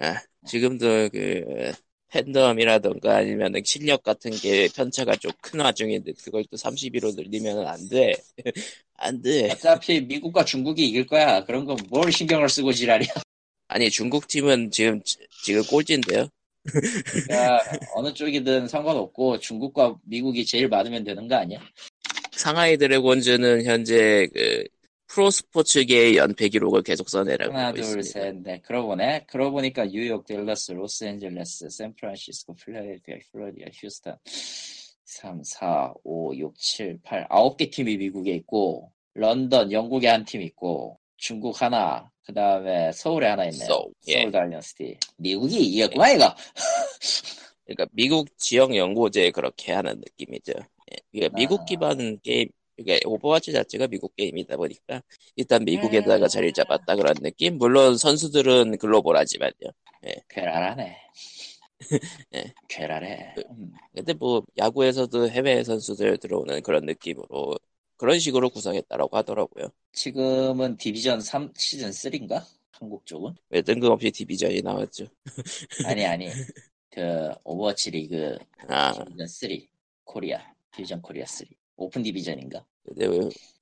아, 지금도 그 팬덤이라던가 아니면 실력 같은 게 편차가 좀 큰 와중인데 그걸 또 32로 늘리면 안 돼. 안 돼. 어차피 미국과 중국이 이길 거야. 그런 건 뭘 신경을 쓰고 지랄이야. 아니 중국 팀은 지금 지금 꼴찌인데요. 그러니까 어느 쪽이든 상관없고 중국과 미국이 제일 많으면 되는 거 아니야? 상하이 드래곤즈는 현재 그 프로 스포츠계의 연패 기록을 계속 써내라고 하나, 둘, 있습니다. 셋, 넷. 그러고 보네. 그러고 보니까 뉴욕, 댈러스, 로스앤젤레스, 샌프란시스코, 필라델피아, 플로리다, 휴스턴. 3, 4, 5, 6, 7, 8. 9개 팀이 미국에 있고, 런던, 영국에 한 팀 있고, 중국 하나, 그 다음에 서울에 하나 있네. So, 예. 서울 다이너스티. 미국이 이겼구만, 이거. 그러니까 미국 지역 연고제 그렇게 하는 느낌이죠. 예. 그러니까 미국 아. 기반 게임, 그러니까 오버워치 자체가 미국 게임이다 보니까 일단 미국에다가 음. 자리를 잡았다 그런 느낌. 물론 선수들은 글로벌하지만요. 괴랄하네. 예. 괴랄해. 음. 근데 뭐 야구에서도 해외 선수들 들어오는 그런 느낌으로 그런 식으로 구성했다라고 하더라고요. 지금은 division 3 시즌 3인가? 한국 쪽은? 왜 뜬금없이 디비전이 나왔죠. 아니 아니 그 오버워치 리그 아, 디비전 3 코리아 디비전 코리아 3 오픈 디비전인가? 근데 왜,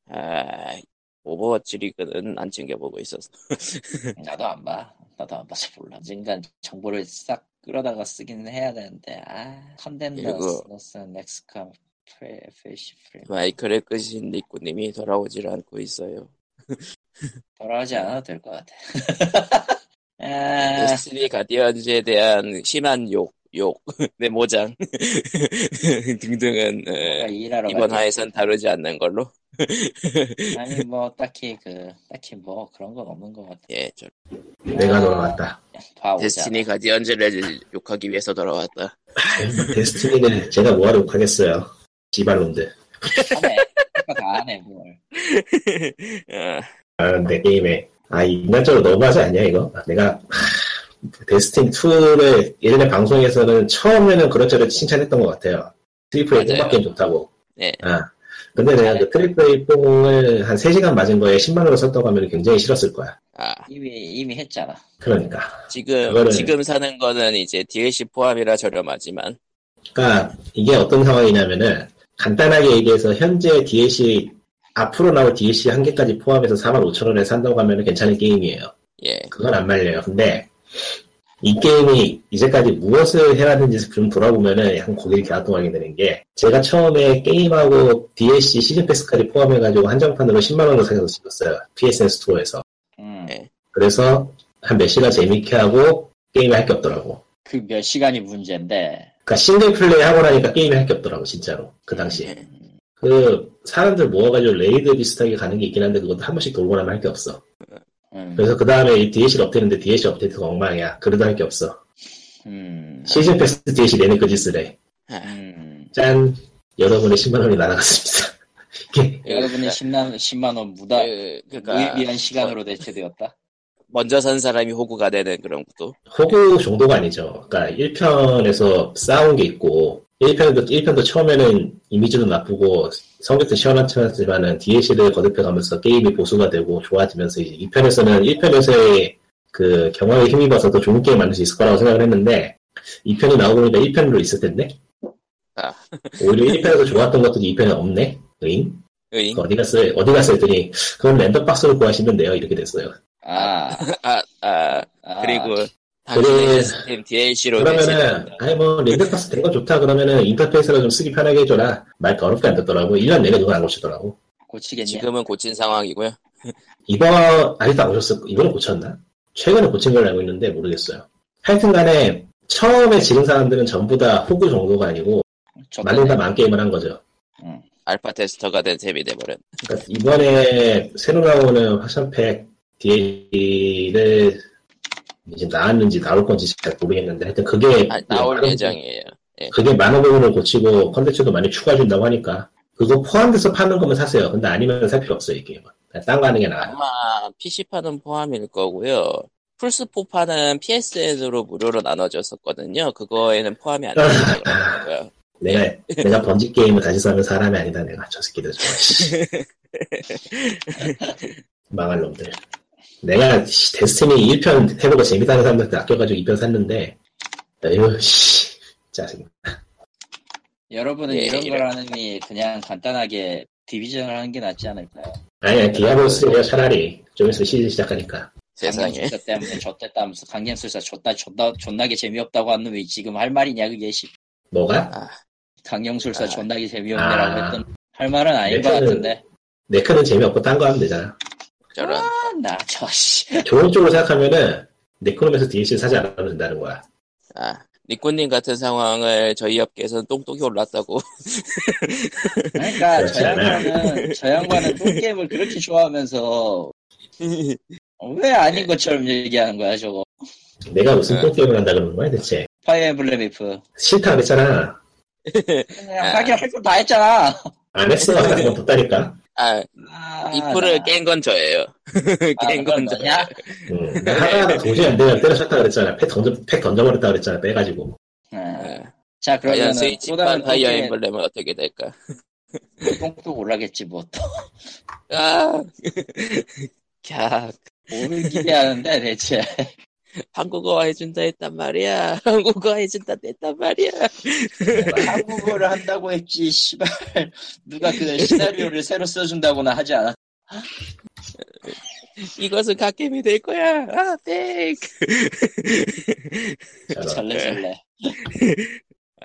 아, 오버워치 리그는 안 챙겨보고 있어서. 나도 안 봐. 나도 안 봐서 몰라. 언젠간 정보를 싹 끌어다가 쓰기는 해야 되는데 아 컨덴더스 노스 넥스컴 마이클의 끝인 니꾸님이 돌아오질 않고 있어요. 돌아오지 않아도 될 것 같아. 아, 데스티니 가디언즈에 대한 심한 욕, 욕, 메모장 등등은 어, 이번 화에선 다루지 않는 걸로. 아니 뭐 딱히 그 딱히 뭐 그런 건 없는 것 같아. 예, 저 내가 돌아왔다. 데스티니 가디언즈를 욕하기 위해서 돌아왔다. 데스티니는 제가 뭐하러 욕하겠어요. 씨발놈들. 하네. 다 하네 뭘. 어, 아, 내 게임에. 아, 인간적으로 너무하지 않냐, 이거? 내가, 하, 데스티니 2를 예전에 방송에서는 처음에는 그럭저럭 칭찬했던 것 같아요. triple A 맞아요. 뽕 맞기엔 좋다고. 네. 아. 근데 내가 그 triple A 뽕을 한 3시간 맞은 거에 10만 원을 썼다고 하면 굉장히 싫었을 거야. 아, 이미 이미 했잖아. 그러니까. 지금, 그거를- 지금 사는 거는 이제 DLC 포함이라 저렴하지만, 그러니까 이게 어떤 상황이냐면은 간단하게 얘기해서 현재 DLC 앞으로 나올 DLC 한 개까지 포함해서 45,000원에 산다고 하면 괜찮은 게임이에요. 예, 그건 안 말려요. 근데 이 게임이 이제까지 무엇을 해왔는지 좀 돌아보면은 약간 고개를 갸우뚱하게 되는 게 제가 처음에 게임하고 DLC 시즌 패스까지 포함해가지고 한정판으로 10만 원을 사서 찍었어요. PSN 스토어에서. 음. 네. 그래서 한 몇 시간 재밌게 하고 게임을 할 게 없더라고. 그 몇 시간이 문제인데. 그러니까 싱글 플레이 하고 나니까 게임을 할게 없더라고 진짜로 그 당시에. 예. 그 사람들 모아가지고 raid 비슷하게 가는 게 있긴 한데 그것도 한 번씩 돌고 나면 할 게 없어. 음. 그래서 그 다음에 이 DLC를 업데이트했는데 DLC 업데이트가 엉망이야. 그래도 할 게 없어. 음. season pass DLC 내내 그 짓을 해. 아, 음. 짠. 여러분의 10만 원이 날아갔습니다. 이게 여러분의 10만, 10만 원 무다, 그, 그니까, 무의미한 시간으로 대체되었다. 먼저 산 사람이 호구가 되는 그런 구도. 호구 정도가 아니죠. 그러니까 1편에서 싸운 게 있고 1편도 1편도 처음에는 이미지도 나쁘고 성격도 시원하지만은 DLC를 거듭해가면서 게임이 보수가 되고 좋아지면서 이제 2편에서는 1편에서의 그 경험에 힘입어서 더 좋은 게임 만들 수 있을 거라고 생각을 했는데 2편이 나오고 보니까 1편으로 있을 텐데 아. 오히려 1편에서 좋았던 것도 2편에 없네. 응? 으잉? 어디 갔어요? 어디 갔어요? 했더니 그건 랜덤박스로 구하시면 돼요. 이렇게 됐어요. 아, 아, 아, 아. 그리고 그래. 시스템 DLC로 그러면은 아니 뭐 랜덤박스 된 거 좋다 그러면은 인터페이스를 좀 쓰기 편하게 해줘라. 말 더럽게 안 듣더라고. 1년 내내 누가 안 고치더라고. 고치겠냐? 지금은 고친 상황이고요. 이번 아직도 안 고쳤어. 이번에 고쳤나? 최근에 고친 걸로 알고 있는데 모르겠어요. 하여튼간에 처음에 지른 사람들은 전부 다 호구 정도가 아니고 많은 다만 게임을 한 거죠. 응. 알파 테스터가 된 셈이 돼버린. 그러니까 이번에 새로 나오는 확산팩 DLC를 이제 나왔는지 나올 건지 잘 모르겠는데 하여튼 그게 아, 나올 많은 예정이에요. 그게 많은 부분을 고치고 컨텐츠도 많이 추가해준다고 하니까 그거 포함돼서 파는 거면 사세요. 근데 아니면 살 필요 없어요 이 게임은. 딴 거 하는 게 나아요. 아마 PC판은 포함일 거고요. 플스4판은 PSN으로 무료로 나눠줬었거든요. 그거에는 포함이 안 그러더라고요. 내가 내가 번지 게임을 다시 사는 사람이 아니다 내가 저 새끼들. 망할 놈들. 내가 씨, 데스티니 1편 해보고 재밌다는 사람들한테 아껴가지고 2편 샀는데 에휴 씨 짜증. 여러분은 예, 이런 걸 하느니 그냥 간단하게 디비전을 하는 게 낫지 않을까요? 아니야 디아블로 3가 차라리 좀 있으면 시즌 시작하니까. 세상에. 강경술사 때문에 졌댔다면서 강경술사 졌다 존나 존나게 재미없다고 한 놈이 지금 할 말이냐 그게 씨. 뭐가? 아, 강경술사 아. 존나게 재미없네라고 아. 했던 할 말은 아닌 것 같은데. 네크는 재미없고 딴 거 하면 되잖아. 저런. 아, 나 저 씨. 좋은 쪽으로 생각하면은 네크로맨서 DLC 사지 않아도 된다는 거야. 아, 니꾸님 같은 상황을 저희 업계에서는 똥독이 올랐다고. 그러니까 저 않아. 양반은 저 양반은 똥 게임을 그렇게 좋아하면서 왜 아닌 것처럼 얘기하는 거야 저거. 내가 무슨 네. 똥 게임을 한다 그러는 거야 대체? 파이어 엠블렘 이프. 싫다 그랬잖아. 하긴 할 거 다 했잖아. 안 했어. 한번 뒀다니까. 아, 아, if를 나- 깬건 저예요. 아, 깬 그건 건 저예요. 너냐? 응. 나 하다가 도저히 안 되면 때려쳤다 그랬잖아. 팩 던져, 팩 던져버렸다 그랬잖아. 빼가지고. 아, 아, 자 그러면 또 다른 파이어 엠블렘은 어떻게 될까? 똥도 올라겠지 뭐 또. 아, 캬, 뭐를 기대하는데 대체. 한국어 해준다 했단 말이야. 한국어 해준다 했단 말이야. 한국어를 한다고 했지 씨발 누가 그 시나리오를 새로 써준다거나 하지 않아. 이것은 갓겜이 될 거야. 아, 땡. 저런. 절레절레.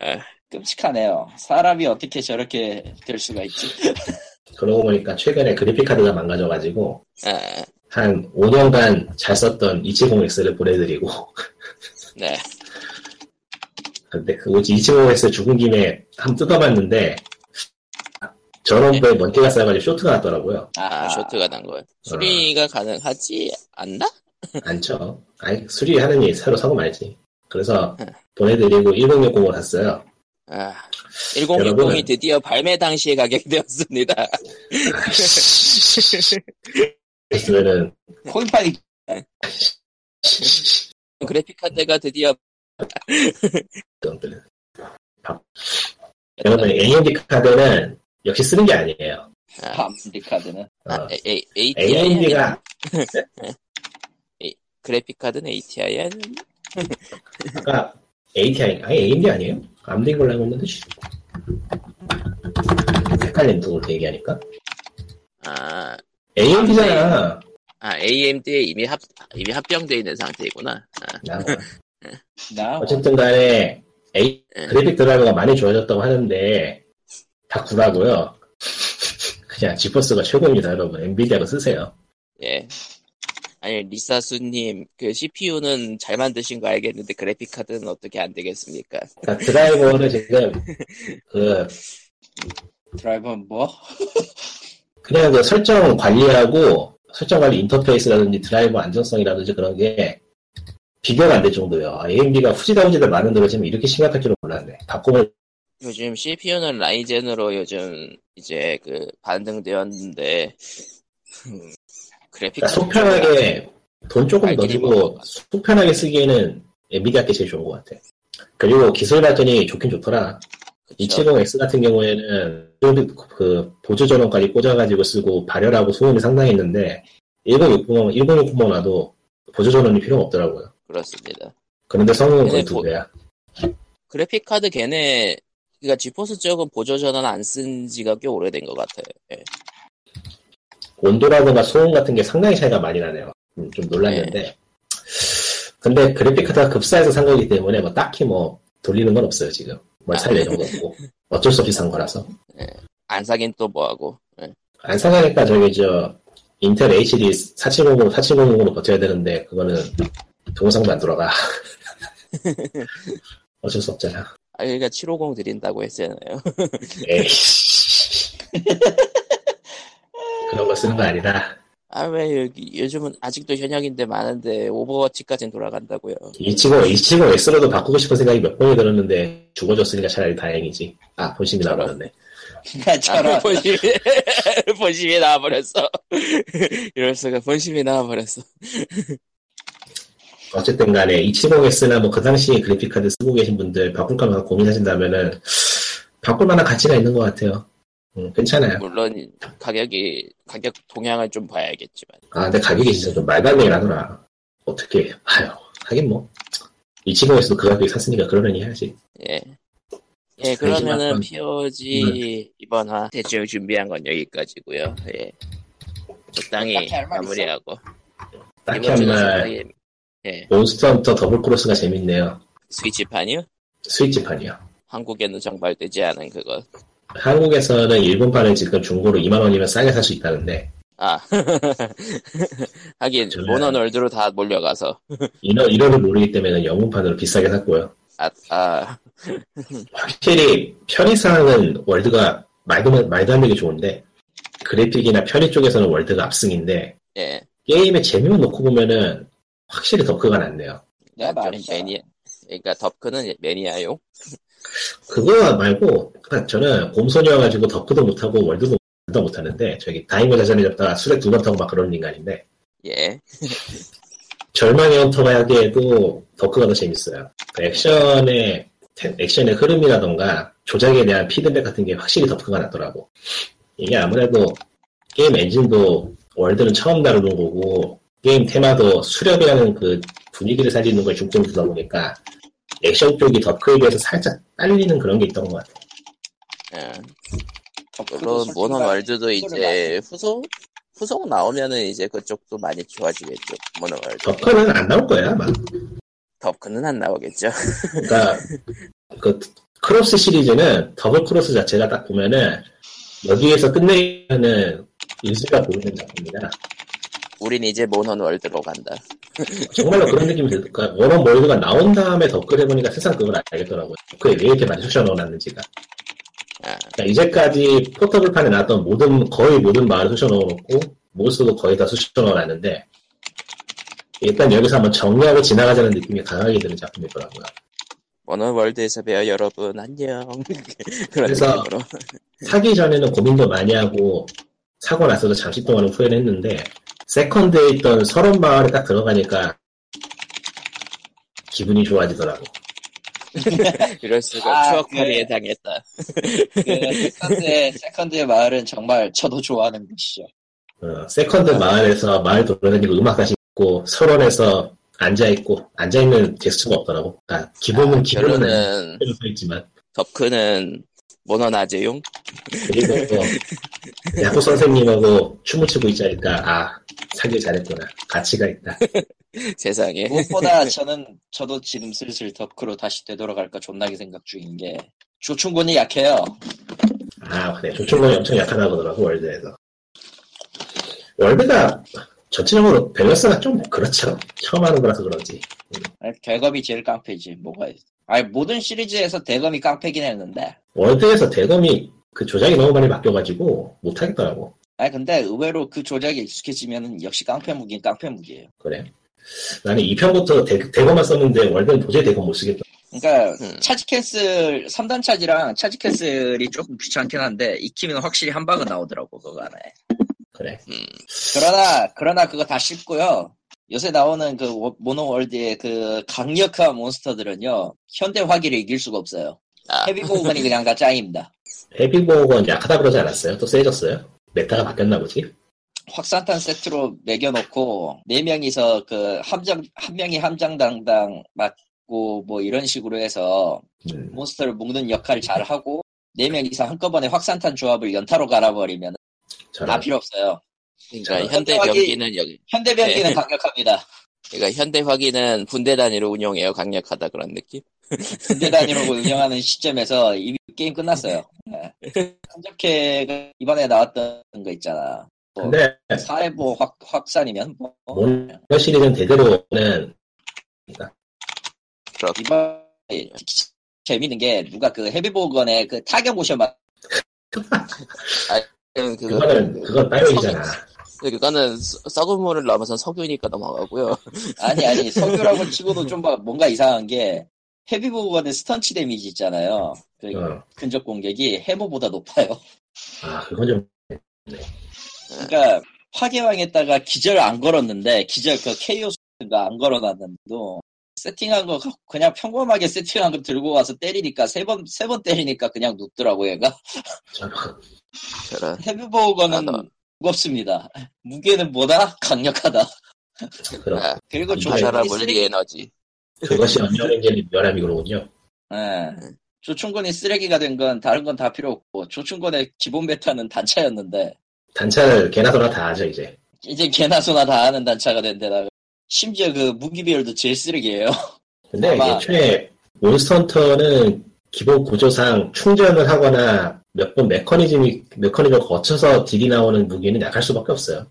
아, 끔찍하네요. 사람이 어떻게 저렇게 될 수가 있지? 그러고 보니까 최근에 그래픽카드가 망가져가지고 아, 한 5년간 잘 썼던 270X를 보내드리고 네. 근데 그 270X 죽은 김에 한번 뜯어봤는데 저런 거에 먼지가 쌓여가지고 쇼트가 났더라고요. 아, 쇼트가 난 거예요. 수리가 가능하지 않나? 안쳐. 아니 수리하느니 새로 사고 말지. 그래서 응. 보내드리고 1060을 샀어요. 아, 1060이 여러분은- 드디어 발매 당시에 가격되었습니다. 있으면은 코인파이 그래픽 카드가 드디어 여러분들. 여러분 AMD 카드는 역시 쓰는 게 아니에요. 밤리 카드는 어, 아, A, A, AMD가 그래픽 카드는 ATI 아니야? 아까 ATI 아니 AMD 아니에요? 암딩 걸로 알고 있는데 씨. 헷갈린 누굴 얘기하니까 아, AMD잖아. 아 AMD에 이미 합 이미 합병돼 있는 상태이구나. 아, 나 나 어쨌든 간에 A, 응. 그래픽 드라이버가 많이 좋아졌다고 하는데 다 구라고요. 그냥 지포스가 최고입니다, 여러분. 엔비디아로 쓰세요. 예. 아니 리사수님 그 CPU는 잘 만드신 거 알겠는데 그래픽 카드는 어떻게 안 되겠습니까? 그러니까 드라이버를 지금 그 드라이버 뭐? 그냥 그 설정 관리하고 설정 관리 인터페이스라든지 드라이버 안정성이라든지 그런 게 비교가 안 될 정도예요. 아, AMD가 후지다 후지다 많은 지금 이렇게 심각할 줄은 몰랐네. 바꾸면 요즘 CPU는 라이젠으로 요즘 이제 그 반등되었는데 음, 그래픽 그러니까 속편하게 돈 조금 더 주고 뭐. 속편하게 쓰기에는 엔비디아 게 제일 좋은 것 같아. 그리고 기술 발전이 좋긴 좋더라. 그쵸? 270X 같은 경우에는 그 보조 전원까지 꽂아가지고 쓰고 발열하고 소음이 상당했는데 1060, 1060만 와도 보조 전원이 필요가 없더라고요. 그렇습니다. 그런데 성능은 거의 두 뭐- 배야. 그래픽 카드 걔네 그러니까 지포스 쪽은 보조 전원 안 쓴 지가 꽤 오래된 것 같아요. 예. 온도라든가 소음 같은 게 상당히 차이가 많이 나네요. 음, 좀 놀랐는데. 근데 그래픽 카드가 급사해서 산 거기 때문에 뭐 딱히 뭐 돌리는 건 없어요, 지금. 뭘 살려 이런 거 없고. 어쩔 수 없이 산 거라서. 안 사긴 또 뭐하고. 예. 안 사가니까 저기 저 인텔 HD 4700, 4700으로 버텨야 되는데 그거는 동영상도 안 돌아가. 어쩔 수 없잖아. 아 그러니까 750 드린다고 했잖아요. 에이씨. 그런 거 쓰는 거 아니다. 아 왜 여기 요즘은 아직도 현역인데 많은데 오버워치까지는 돌아간다고요. 이치고 이치고 X로도 바꾸고 싶은 생각이 몇 번이 들었는데 죽어줬으니까 차라리 다행이지. 아 본심이 나버렸네. 아, 저런 본심이 본심이 나와버렸어. 이럴 수가 본심이 나와버렸어. 어쨌든 간에 270X나 뭐 그 당시에 그래픽카드 쓰고 계신 분들 바꿀까 말까 고민하신다면은 바꿀 만한 가치가 있는 것 같아요. 음, 괜찮아요. 물론 가격이 가격 동향을 좀 봐야겠지만. 아, 근데 가격이 진짜 좀 말도 안 되긴 하더라. 어떻게, 아유, 하긴 뭐. 270에서도 그 가격에 샀으니까 그러려니 해야지. 예. 예, 그러면은 한번- POG 이번 화 대충 준비한 건 여기까지고요. 예. 적당히? 마무리하고 딱히 할 말 예 몬스터 헌터 더블 크로스가 재밌네요. 스위치판이요? 스위치판이요. 한국에는 정발되지 않은 그거. 한국에서는 일본판을 지금 중고로 2만 원이면 싸게 살 수 있다는데, 아 하긴 모노월드로 다 몰려가서 인원, 인원을 모르기 때문에 영문판으로 비싸게 샀고요. 아, 아 확실히 편의상은 월드가 말도, 말도 안 되게 좋은데, 그래픽이나 편의 쪽에서는 월드가 압승인데, 예. 게임의 재미만 놓고 보면은 확실히 더크가 낫네요. 내좀 말이죠. 매니아 그러니까 덥크는 매니아용. 그거 말고 그러니까 저는 곰소녀여가지고 덕크도 못하고 월드도 못하는데 저기 다이모 자전을 잡다가 수레 두번 타고 막 그런 인간인데 예. 절망의 헌터가 하기에도 덕크가 더 재밌어요. 그 액션의 테- 액션의 흐름이라던가 조작에 대한 피드백 같은 게 확실히 덕크가 낫더라고. 이게 아무래도 게임 엔진도 월드는 처음 다루는 거고 게임 테마도 수렵이라는 그 분위기를 살리는 걸 중점으로 두다 보니까 액션 쪽이 덥크에 비해서 살짝 딸리는 그런 게 있던 것 같아요. 예. 물론 솔직히 몬헌 월드도 말해 이제 후속 후속 나오면은 이제 그쪽도 많이 좋아지겠죠. 몬헌 월드. 덥크는 안 나올 거야 아마. 덥크는 안 나오겠죠. 그러니까 그 크로스 시리즈는 더블 크로스 자체가 딱 보면은 여기에서 끝내면은 의지가 보이는 작품이다. 우린 이제 모노월드로 간다. 정말로 그런 느낌이 들까? 워런 월드가 나온 다음에 덕글 해보니까 세상 그걸 알겠더라고요. 그게 왜 이렇게 많이 쑤셔 넣어놨는지가. 아, 그러니까 이제까지 포터블판에 나왔던 모든 거의 모든 마을을 쑤셔 넣어놓고 몬스터도 거의 다 쑤셔 넣어놨는데 일단 여기서 한번 정리하고 지나가자는 느낌이 강하게 드는 작품이더라고요. 모노월드에서 봬요 여러분 안녕. 그래서. 사기 전에는 고민도 많이 하고 사고 나서도 잠시 동안은 후회를 했는데 세컨드에 있던 설원 마을에 딱 들어가니까 기분이 좋아지더라고. 이럴 수가 아, 추억팔이에 그- 당했다. 그 세컨드의 세컨드의 마을은 정말 저도 좋아하는 곳이죠. 어, 세컨드 마을에서 마을 돌아다니고 음악 다시 듣고 설원에서 앉아 있고 앉아 있는 제스처가 없더라고. 아, 기본은 아, 기본은 써 있지만 덕크는 모노나제용. 그리고 또 야구 선생님하고 춤을 추고 있자니까 아 사길 잘했구나 가치가 있다. 세상에. 무엇보다 저는 저도 지금 슬슬 덕후로 다시 되돌아갈까 존나게 생각 중인 게 조충곤이 약해요. 아, 그래. 조충곤이 엄청 약하다고 하더라고, 월드에서. 월드가 전체적으로 밸런스가 좀 그렇죠. 처음 하는 거라서 그런지. 아니, 대검이 제일 깡패지 뭐가 있어. 아니 모든 시리즈에서 대검이 깡패긴 했는데 월드에서 대검이 그 조작이 너무 많이 바뀌어가지고 못하겠더라고. 아니 근데 의외로 그 조작에 익숙해지면 역시 깡패 무기는 깡패 무기예요. 그래. 나는 2편부터 대, 대검만 썼는데 월드는 도저히 대검 못 쓰겠다. 그러니까 음. charge cancel 3단 charge랑 charge cancel이 조금 귀찮긴 한데 익히면 확실히 한 방은 나오더라고 그거 안에. 그래. 그러나 그러나 그거 다 씹고요. 요새 나오는 그 워- 몬헌월드의 그 강력한 몬스터들은요 현대 화기를 이길 수가 없어요. 아, heavy bowgun이 그냥 다 짱입니다. heavy bowgun 약하다 그러지 않았어요? 또 세졌어요? meta가 바뀌었나 보지? 확산탄 세트로 매겨놓고 네 명이서 그 함장 한 명이 함장당당 맞고 뭐 이런 식으로 해서 음, 몬스터를 묶는 역할을 잘 하고 네 명이서 한꺼번에 확산탄 조합을 연타로 갈아버리면 다. 필요 없어요. 그러니까 저- 현대 병기는 여기. 현대 병기는 네. 강력합니다. 그러니까 현대 화기는 분대 단위로 운용해요. 강력하다 그런 느낌. 군대 단위로 운영하는 시점에서 이미 게임 끝났어요. 네. 한적회가 이번에 나왔던 거 있잖아. 뭐 근데 사회보 확, 확산이면 뭐 모노 시리즈는 대대로는 그렇게 이번 재밌는 게 누가 그 헤비보건의 그 타격 모션 막 그거 그거는 그건 빨간이잖아. 그거는 서- 썩은 물을 넘어서 석유니까 넘어가고요. 아니 아니 석유라고 치고도 좀 봐- 뭔가 이상한 게 헤비 보건의 스턴치 데미지 있잖아요. 그 어. 근접 공격이 해모보다 높아요. 아, 그건 좀, 그러니까 화개왕에다가 기절 안 걸었는데 기절 그 KO가 안 걸어놨는데도 세팅한 거 그냥 평범하게 세팅한 거 들고 와서 때리니까 세 번 세 번 때리니까 그냥 눕더라고 얘가 저런. 헤비보건은 아, 너- 무겁습니다. 무게는 뭐다 강력하다. 아, 그리고 조충곤이 물리 쓰레기, 에너지. 그것이 언리얼엔진의 묘함이 그러군요. 예. 조충곤이 쓰레기가 된 건 다른 건 다 필요 없고 조충곤의 기본 베타는 단차였는데 단차를 개나 소나 다 하죠, 이제. 이제 개나 소나 다 하는 단차가 된 데다가 심지어 그 무기 비율도 제일 쓰레기예요. 근데 아마- 애초에 몬스터헌터는 기본 구조상 충전을 하거나 몇 번 메커니즘이, 메커니즘을 거쳐서 딜이 나오는 무기는 약할 수밖에 없어요.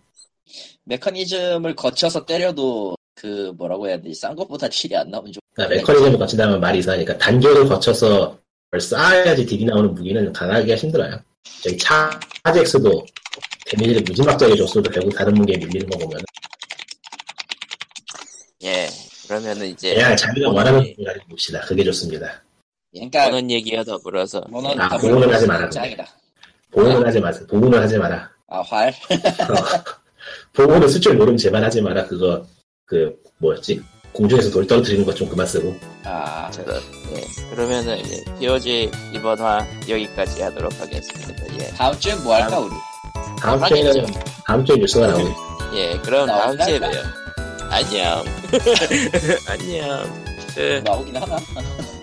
메커니즘을 거쳐서 때려도 그 뭐라고 해야 되지 싼 것보다 딜이 안 나오는 좀 그러니까 메커니즘을 거친다면 말이 이상하니까 단계를 거쳐서 뭘 쌓아야지 딜이 나오는 무기는 강하기가 힘들어요. 저기 차, 차잭스도 데미지를 무지막지하게 줬어도 결국 다른 무기에 밀리는 거 보면 예. 그러면은 이제 그냥 자기가 오늘- 원하는 가지고 봅시다. 그게 좋습니다. 그러니까 보는 얘기와 더불어서 아, 그거는 하지 마라, 짱이다. 보호는 하지 마세요. 보호는 하지 마라. 아 활? 보호는 쓸줄 모르면 제발 하지 마라. 그거 그 뭐였지? 공중에서 돌 떨어뜨리는 것 좀 그만 쓰고. 아 저런. 예. 그러면은 이제 POG 이번 화 여기까지 하도록 하겠습니다. 예. 다음 주에 뭐 할까 우리? 다음. 주에는 다음 주에 뉴스가 나오고 예. 그럼 다음? 주에 봬요. 안녕. 안녕. 그 나오긴 하나?